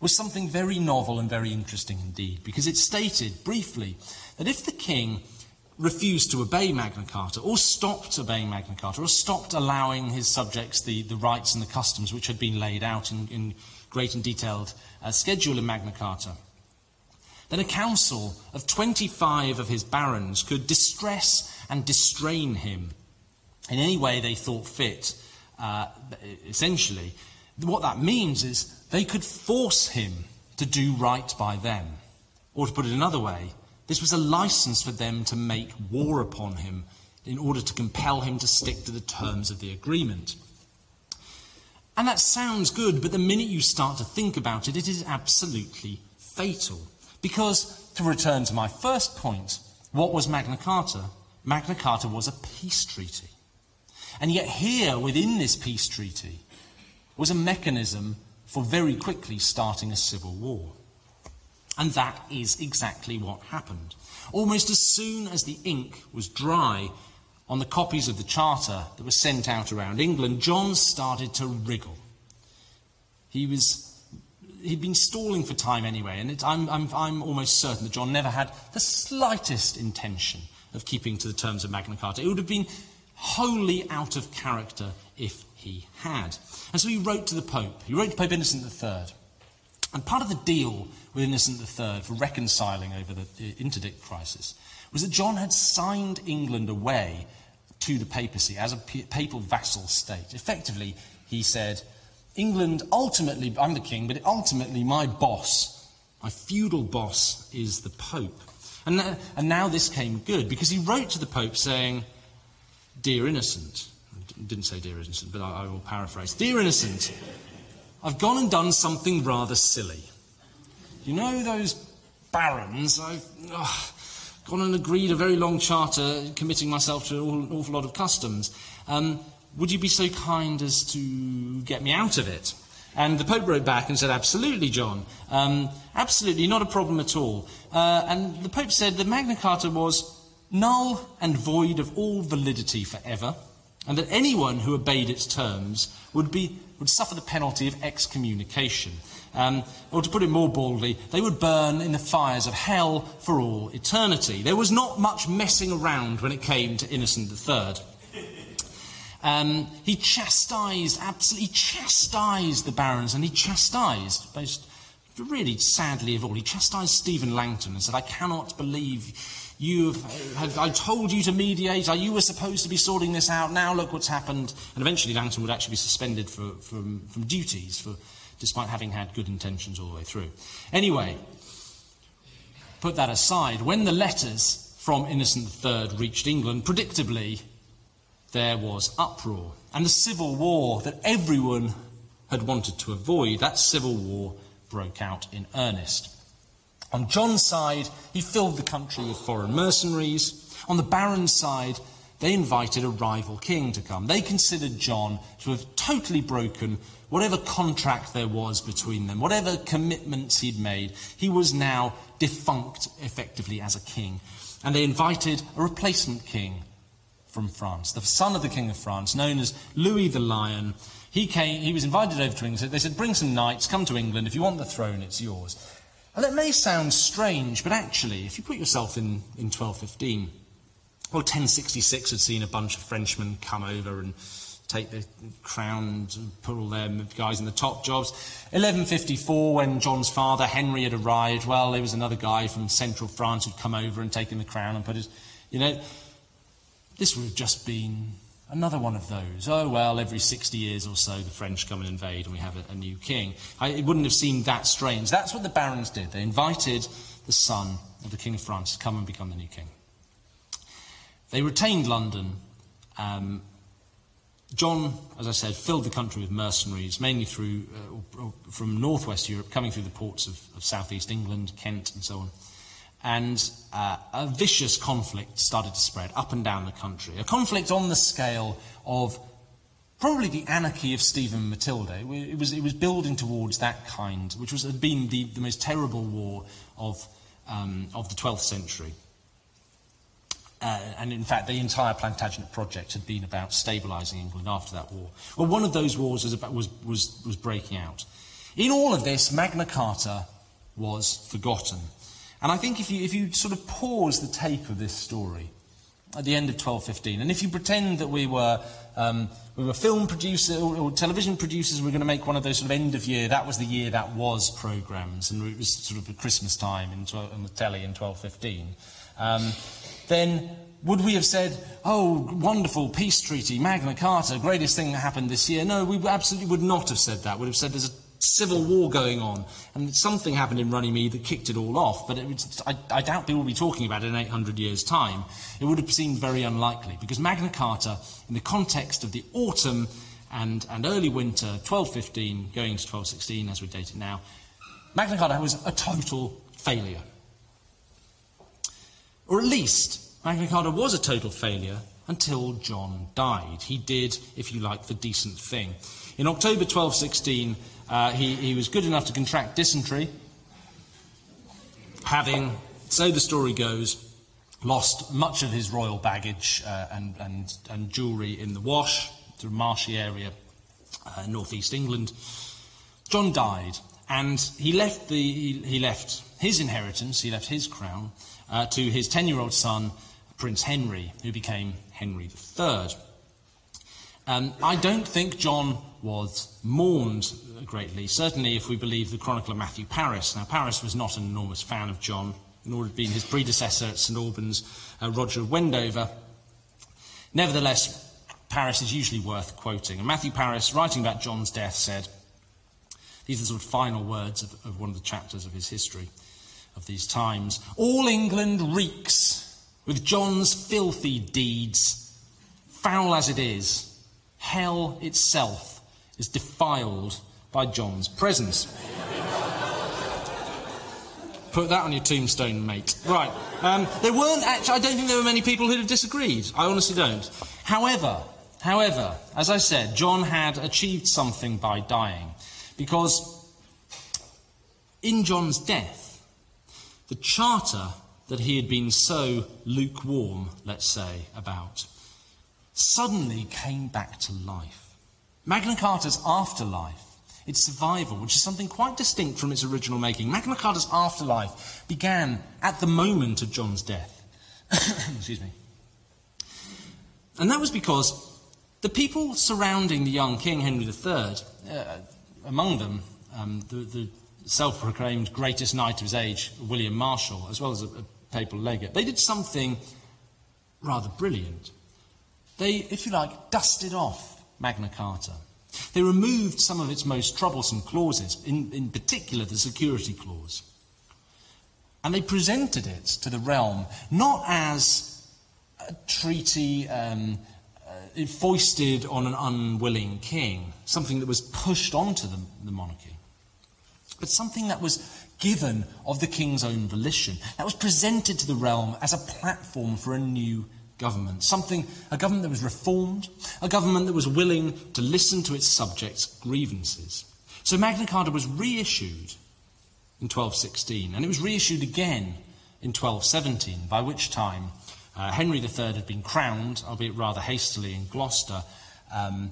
was something very novel and very interesting indeed, because it stated briefly that if the king refused to obey Magna Carta, or stopped obeying Magna Carta, or stopped allowing his subjects the, the rights and the customs which had been laid out in, in great and detailed uh, schedule in Magna Carta, then a council of 25 of his barons could distress and distrain him in any way they thought fit, uh, essentially. What that means is they could force him to do right by them. Or to put it another way, this was a license for them to make war upon him in order to compel him to stick to the terms of the agreement. And that sounds good, but the minute you start to think about it, it is absolutely fatal. Because, to return to my first point, what was Magna Carta? Magna Carta was a peace treaty. And yet, here within this peace treaty was a mechanism for very quickly starting a civil war. And that is exactly what happened. Almost as soon as the ink was dry on the copies of the Charter that were sent out around England, John started to wriggle. He was he'd been stalling for time anyway, and it, I'm, I'm, I'm almost certain that John never had the slightest intention of keeping to the terms of Magna Carta. It would have been wholly out of character if he had. And so he wrote to the Pope. He wrote to Pope Innocent III. And part of the deal with Innocent III for reconciling over the interdict crisis was that John had signed England away to the papacy as a papal vassal state. Effectively, he said, England ultimately, I'm the king, but ultimately my boss, my feudal boss, is the Pope. And, and now this came good because he wrote to the Pope saying, Dear Innocent, didn't say Dear Innocent, but I, I will paraphrase. Dear Innocent, I've gone and done something rather silly. You know those barons? I've oh, gone and agreed a very long charter committing myself to an awful lot of customs. Um, would you be so kind as to get me out of it? And the Pope wrote back and said, Absolutely, John. Um, absolutely, not a problem at all. Uh, and the Pope said the Magna Carta was null and void of all validity forever, and that anyone who obeyed its terms would, be, would suffer the penalty of excommunication. Um, or to put it more baldly, they would burn in the fires of hell for all eternity. There was not much messing around when it came to Innocent III. Um, he chastised, absolutely chastised the barons, and he chastised, most really sadly of all, he chastised Stephen Langton and said, I cannot believe You have, have, I told you to mediate. You were supposed to be sorting this out. Now look what's happened. And eventually Langton would actually be suspended for, from, from duties, for, despite having had good intentions all the way through. Anyway, put that aside. When the letters from Innocent III reached England, predictably, there was uproar. And the civil war that everyone had wanted to avoid, that civil war broke out in earnest. On John's side, he filled the country with foreign mercenaries. On the barons' side, they invited a rival king to come. They considered John to have totally broken whatever contract there was between them, whatever commitments he'd made. He was now defunct effectively as a king. And they invited a replacement king from France, the son of the king of France, known as Louis the Lion. He, came, he was invited over to England. They said, Bring some knights, come to England. If you want the throne, it's yours. And it may sound strange, but actually, if you put yourself in, in 1215, well, 1066 had seen a bunch of Frenchmen come over and take the crown and put all their guys in the top jobs. 1154, when John's father, Henry, had arrived, well, there was another guy from central France who'd come over and taken the crown and put his, you know, this would have just been another one of those. Oh, well, every 60 years or so the French come and invade and we have a, a new king. I, it wouldn't have seemed that strange. That's what the barons did. They invited the son of the King of France to come and become the new king. They retained London. Um, John, as I said, filled the country with mercenaries, mainly through, uh, from northwest Europe, coming through the ports of, of southeast England, Kent, and so on and uh, a vicious conflict started to spread up and down the country. A conflict on the scale of probably the anarchy of Stephen Matilda. It was, it was building towards that kind, which was, had been the, the most terrible war of, um, of the 12th century. Uh, and in fact, the entire Plantagenet project had been about stabilising England after that war. Well, one of those wars was, about, was, was, was breaking out. In all of this, Magna Carta was forgotten. And I think if you, if you sort of pause the tape of this story at the end of 1215, and if you pretend that we were, um, we were film producers or, or, television producers, we were going to make one of those sort of end of year, that was the year that was programmes, and it was sort of Christmas time in 12, on the telly in 1215, um, then would we have said, oh, wonderful peace treaty, Magna Carta, greatest thing that happened this year? No, we absolutely would not have said that. We'd have said there's a civil war going on. And something happened in Runnymede that kicked it all off, but was, I, I, doubt people will be talking about it in 800 years' time. It would have seemed very unlikely, because Magna Carta, in the context of the autumn and, and early winter, 1215 going to 1216, as we date it now, Magna Carta was a total failure. Or at least, Magna Carta was a total failure until John died. He did, if you like, the decent thing. In October 1216, uh, he, he was good enough to contract dysentery, having, so the story goes, lost much of his royal baggage uh, and, and, and jewellery in the Wash, the marshy area, uh, northeast England. John died, and he left, the, he, he left his inheritance, he left his crown, uh, to his 10 year old son, Prince Henry, who became Henry III. Um, I don't think John was mourned greatly, certainly if we believe the chronicler Matthew Paris. Now, Paris was not an enormous fan of John, nor had been his predecessor at St Albans, uh, Roger Wendover. Nevertheless, Paris is usually worth quoting. And Matthew Paris, writing about John's death, said, these are the sort of final words of, of one of the chapters of his history of these times. All England reeks with John's filthy deeds, foul as it is. Hell itself is defiled by John's presence. Put that on your tombstone, mate. Right. Um, there weren't actually, I don't think there were many people who'd have disagreed. I honestly don't. However, however, as I said, John had achieved something by dying. Because in John's death, the charter that he had been so lukewarm, let's say, about, suddenly came back to life. Magna Carta's afterlife its survival, which is something quite distinct from its original making. Magna Carta's afterlife began at the moment of John's death. Excuse me. And that was because the people surrounding the young king, Henry III, uh, among them, um, the, the self proclaimed greatest knight of his age, William Marshal, as well as a, a papal legate, they did something rather brilliant. They, if you like, dusted off Magna Carta. They removed some of its most troublesome clauses, in, in particular the security clause. And they presented it to the realm not as a treaty um, uh, foisted on an unwilling king, something that was pushed onto the, the monarchy, but something that was given of the king's own volition, that was presented to the realm as a platform for a new government, something, a government that was reformed, a government that was willing to listen to its subjects' grievances. So Magna Carta was reissued in 1216, and it was reissued again in 1217, by which time uh, Henry III had been crowned, albeit rather hastily, in Gloucester. Um,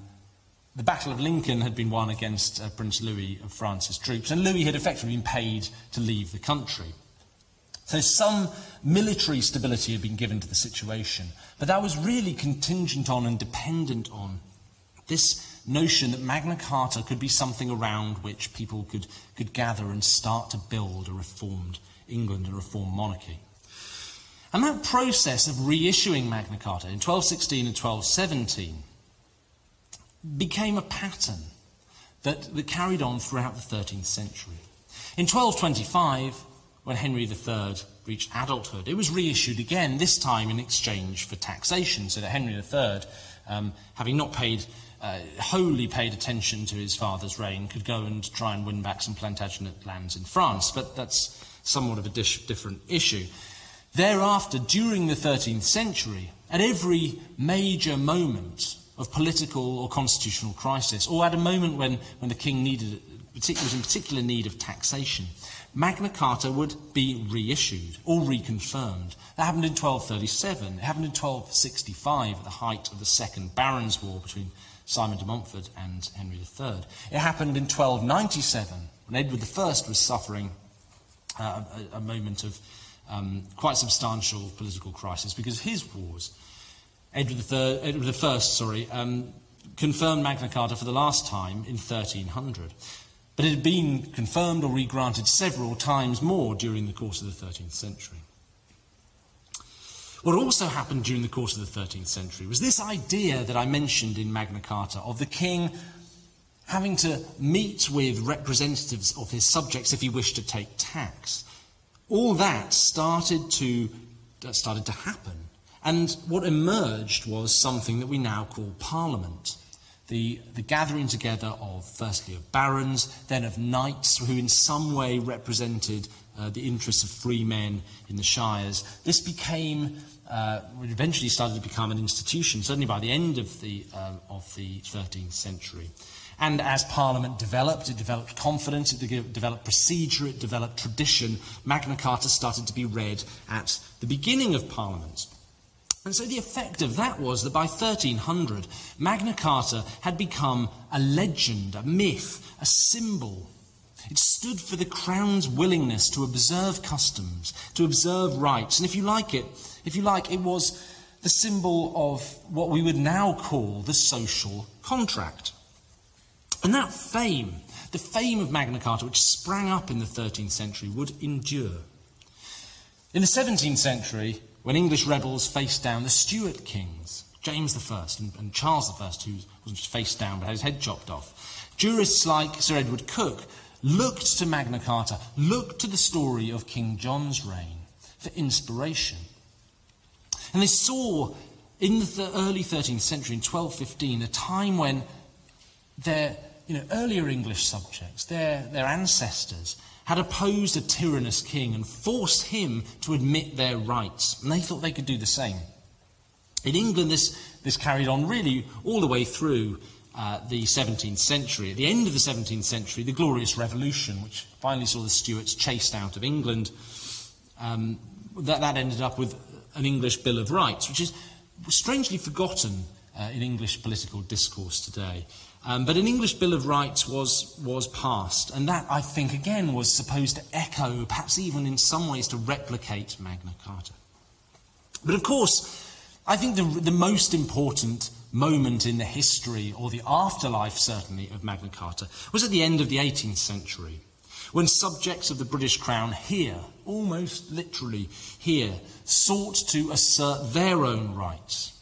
the Battle of Lincoln had been won against uh, Prince Louis of France's troops, and Louis had effectively been paid to leave the country. So some military stability had been given to the situation, but that was really contingent on and dependent on this notion that Magna Carta could be something around which people could, could gather and start to build a reformed England, a reformed monarchy. And that process of reissuing Magna Carta in 1216 and 1217 became a pattern that, that carried on throughout the 13th century. In 1225, when Henry III reached adulthood, it was reissued again, this time in exchange for taxation, so that Henry III, um, having not paid uh, wholly paid attention to his father's reign, could go and try and win back some Plantagenet lands in France. But that's somewhat of a dish, different issue. Thereafter, during the 13th century, at every major moment of political or constitutional crisis, or at a moment when, when the king needed, was in particular need of taxation, Magna Carta would be reissued or reconfirmed. That happened in 1237. It happened in 1265 at the height of the Second Barons' War between Simon de Montfort and Henry III. It happened in 1297 when Edward I was suffering uh, a, a, moment of um, quite substantial political crisis because of his wars. Edward, III, Edward I sorry, um, confirmed Magna Carta for the last time in 1300. But it had been confirmed or regranted several times more during the course of the 13th century. What also happened during the course of the 13th century was this idea that I mentioned in Magna Carta of the king having to meet with representatives of his subjects if he wished to take tax. All that started to, started to happen. And what emerged was something that we now call Parliament the, the gathering together of, firstly, of barons, then of knights who in some way represented uh, the interests of free men in the shires. This became, uh, eventually started to become an institution, certainly by the end of the, uh, of the 13th century. And as Parliament developed, it developed confidence, it developed procedure, it developed tradition. Magna Carta started to be read at the beginning of Parliament. And so the effect of that was that by 1300, Magna Carta had become a legend, a myth, a symbol. It stood for the crown's willingness to observe customs, to observe rights. And if you like it, if you like, it was the symbol of what we would now call the social contract. And that fame, the fame of Magna Carta, which sprang up in the 13th century, would endure. In the 17th century, when English rebels faced down the Stuart kings, James I and, and Charles I, who wasn't just faced down but had his head chopped off. Jurists like Sir Edward Coke looked to Magna Carta, looked to the story of King John's reign for inspiration. And they saw in the early 13th century, in 1215, a time when their you know, earlier English subjects, their, their ancestors, had opposed a tyrannous king and forced him to admit their rights. And they thought they could do the same. In England, this, this carried on really all the way through uh, the 17th century. At the end of the 17th century, the Glorious Revolution, which finally saw the Stuarts chased out of England, um, that, that ended up with an English Bill of Rights, which is strangely forgotten uh, in English political discourse today. Um, but an English Bill of Rights was, was passed, and that, I think, again, was supposed to echo, perhaps even in some ways to replicate Magna Carta. But of course, I think the, the most important moment in the history, or the afterlife certainly, of Magna Carta was at the end of the 18th century, when subjects of the British Crown here, almost literally here, sought to assert their own rights.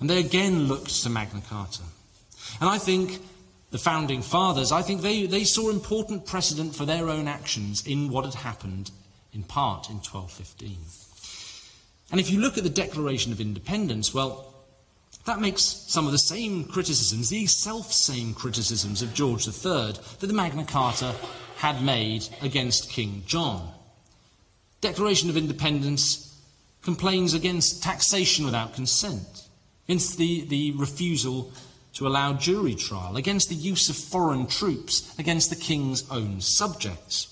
And they again looked to Magna Carta. And I think the founding fathers, I think they, they saw important precedent for their own actions in what had happened in part in 1215. And if you look at the Declaration of Independence, well, that makes some of the same criticisms, these self same criticisms of George III, that the Magna Carta had made against King John. Declaration of Independence complains against taxation without consent, against the, the refusal to allow jury trial, against the use of foreign troops, against the king's own subjects.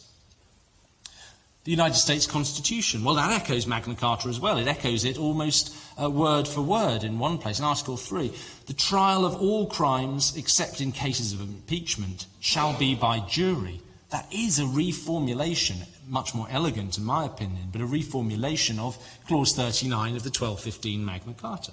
The United States Constitution, well, that echoes Magna Carta as well. It echoes it almost uh, word for word in one place, in Article 3. The trial of all crimes, except in cases of impeachment, shall be by jury that is a reformulation, much more elegant in my opinion, but a reformulation of Clause 39 of the 1215 Magna Carta.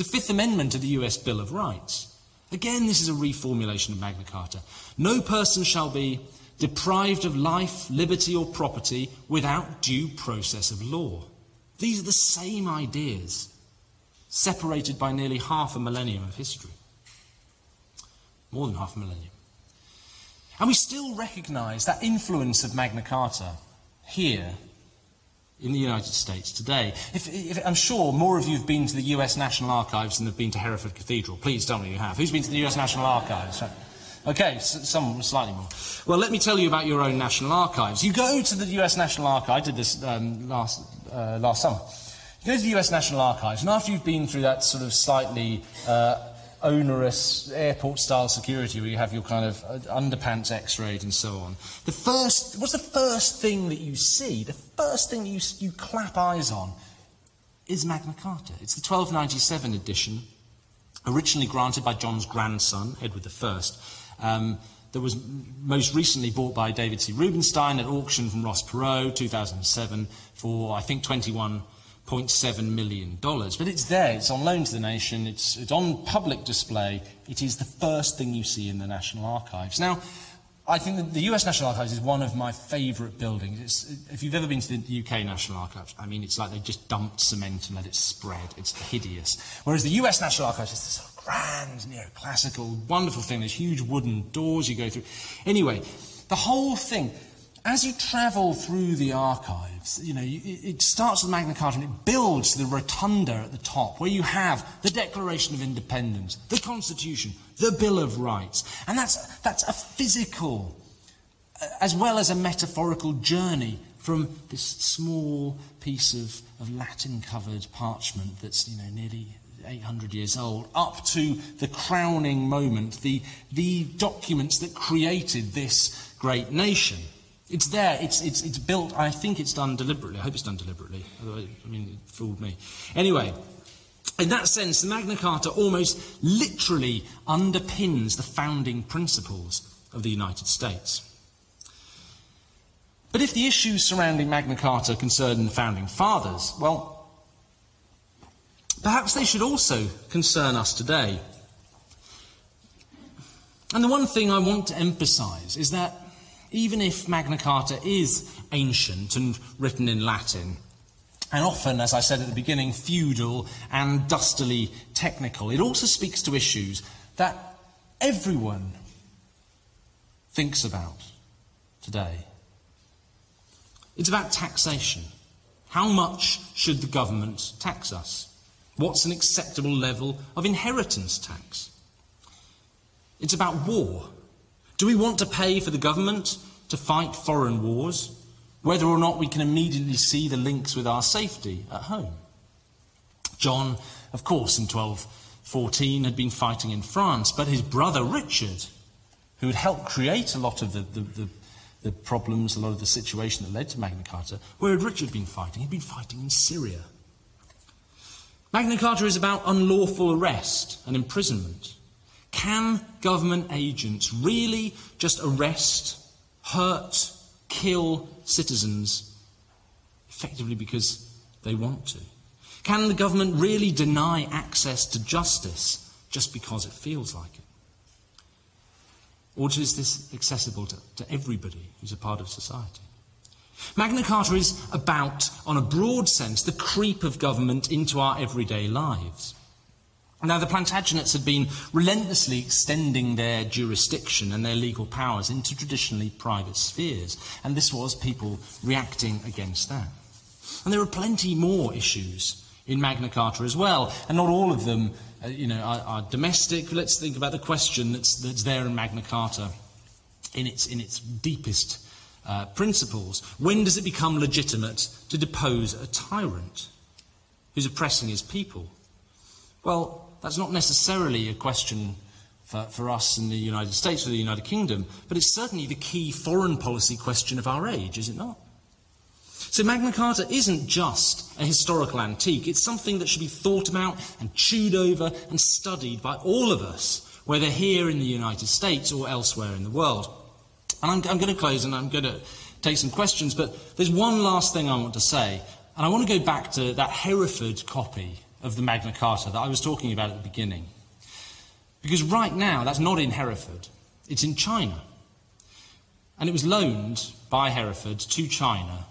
The Fifth Amendment to the US Bill of Rights. Again, this is a reformulation of Magna Carta. No person shall be deprived of life, liberty, or property without due process of law. These are the same ideas, separated by nearly half a millennium of history. More than half a millennium. And we still recognize that influence of Magna Carta here in the United States today. If, if, I'm sure more of you have been to the US National Archives than have been to Hereford Cathedral. Please tell me you have. Who's been to the US National Archives? Okay, some slightly more. Well, let me tell you about your own National Archives. You go to the US National Archives, I did this um, last, uh, last summer. You go to the US National Archives, and after you've been through that sort of slightly uh, onerous airport style security where you have your kind of uh, underpants x rayed and so on. The first, what's the first thing that you see? The first thing you, you clap eyes on is Magna Carta. It's the 1297 edition, originally granted by John's grandson, Edward I. Um, that was most recently bought by David C. Rubenstein at auction from Ross Perot, 2007, for I think 21 $0.7 million. But it's there, it's on loan to the nation, it's, it's on public display. It is the first thing you see in the National Archives. Now, I think the US National Archives is one of my favourite buildings. It's, if you've ever been to the UK National Archives, I mean, it's like they just dumped cement and let it spread. It's hideous. Whereas the US National Archives is this grand, neoclassical, wonderful thing. There's huge wooden doors you go through. Anyway, the whole thing, as you travel through the archives, you know, it starts with Magna Carta and it builds the rotunda at the top, where you have the Declaration of Independence, the Constitution, the Bill of Rights. And that's, that's a physical, uh, as well as a metaphorical journey from this small piece of, of Latin covered parchment that's, you know, nearly 800 years old, up to the crowning moment, the, the documents that created this great nation. It's there. It's, it's, it's built. I think it's done deliberately. I hope it's done deliberately. Otherwise, I mean, it fooled me. Anyway, in that sense, the Magna Carta almost literally underpins the founding principles of the United States. But if the issues surrounding Magna Carta concern the founding fathers, well, perhaps they should also concern us today. And the one thing I want to emphasize is that even if Magna Carta is ancient and written in Latin, and often, as I said at the beginning, feudal and dustily technical, it also speaks to issues that everyone thinks about today. It's about taxation. How much should the government tax us? What's an acceptable level of inheritance tax? It's about war. Do we want to pay for the government to fight foreign wars, whether or not we can immediately see the links with our safety at home? John, of course, in 1214 had been fighting in France, but his brother Richard, who had helped create a lot of the, the, the, the problems, a lot of the situation that led to Magna Carta, where had Richard been fighting? He'd been fighting in Syria. Magna Carta is about unlawful arrest and imprisonment. Can government agents really just arrest, hurt, kill citizens effectively because they want to? Can the government really deny access to justice just because it feels like it? Or is this accessible to, to everybody who's a part of society? Magna Carta is about, on a broad sense, the creep of government into our everyday lives. Now, the Plantagenets had been relentlessly extending their jurisdiction and their legal powers into traditionally private spheres, and this was people reacting against that. And there are plenty more issues in Magna Carta as well, and not all of them uh, you know, are, are, domestic. Let's think about the question that's, that's there in Magna Carta in its, in its deepest uh, principles. When does it become legitimate to depose a tyrant who's oppressing his people? Well, that's not necessarily a question for, for, us in the United States or the United Kingdom, but it's certainly the key foreign policy question of our age, is it not? So Magna Carta isn't just a historical antique, it's something that should be thought about and chewed over and studied by all of us, whether here in the United States or elsewhere in the world. And I'm, I'm going to close and I'm going to take some questions, but there's one last thing I want to say, and I want to go back to that Hereford copy of the Magna Carta that I was talking about at the beginning. Because right now, that's not in Hereford, it's in China. And it was loaned by Hereford to China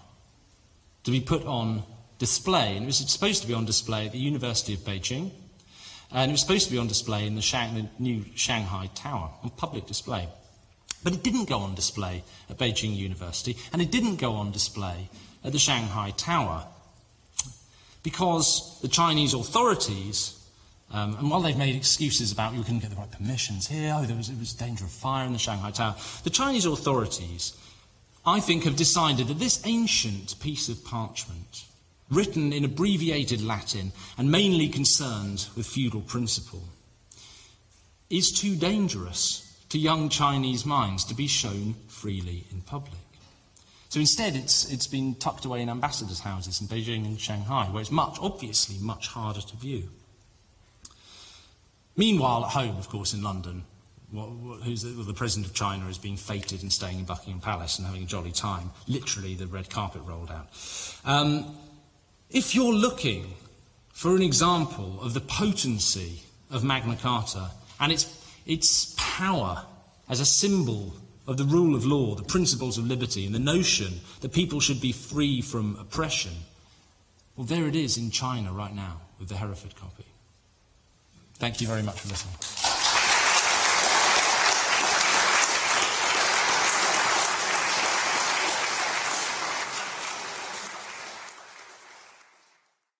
to be put on display. And it was supposed to be on display at the University of Beijing. And it was supposed to be on display in the, Shang- the new Shanghai Tower, on public display. But it didn't go on display at Beijing University, and it didn't go on display at the Shanghai Tower because the Chinese authorities, um, and while they've made excuses about you couldn't get the right permissions here, oh, there was, was danger of fire in the Shanghai Tower, the Chinese authorities, I think, have decided that this ancient piece of parchment, written in abbreviated Latin and mainly concerned with feudal principle, is too dangerous to young Chinese minds to be shown freely in public. So instead, it's, it's been tucked away in ambassadors' houses in Beijing and Shanghai, where it's much, obviously, much harder to view. Meanwhile, at home, of course, in London, what, what, the, well, the, president of China is being feted and staying in Buckingham Palace and having a jolly time. Literally, the red carpet rolled out. Um, if you're looking for an example of the potency of Magna Carta and its, its power as a symbol of the rule of law, the principles of liberty, and the notion that people should be free from oppression, well, there it is in China right now with the Hereford copy. Thank you very much for listening.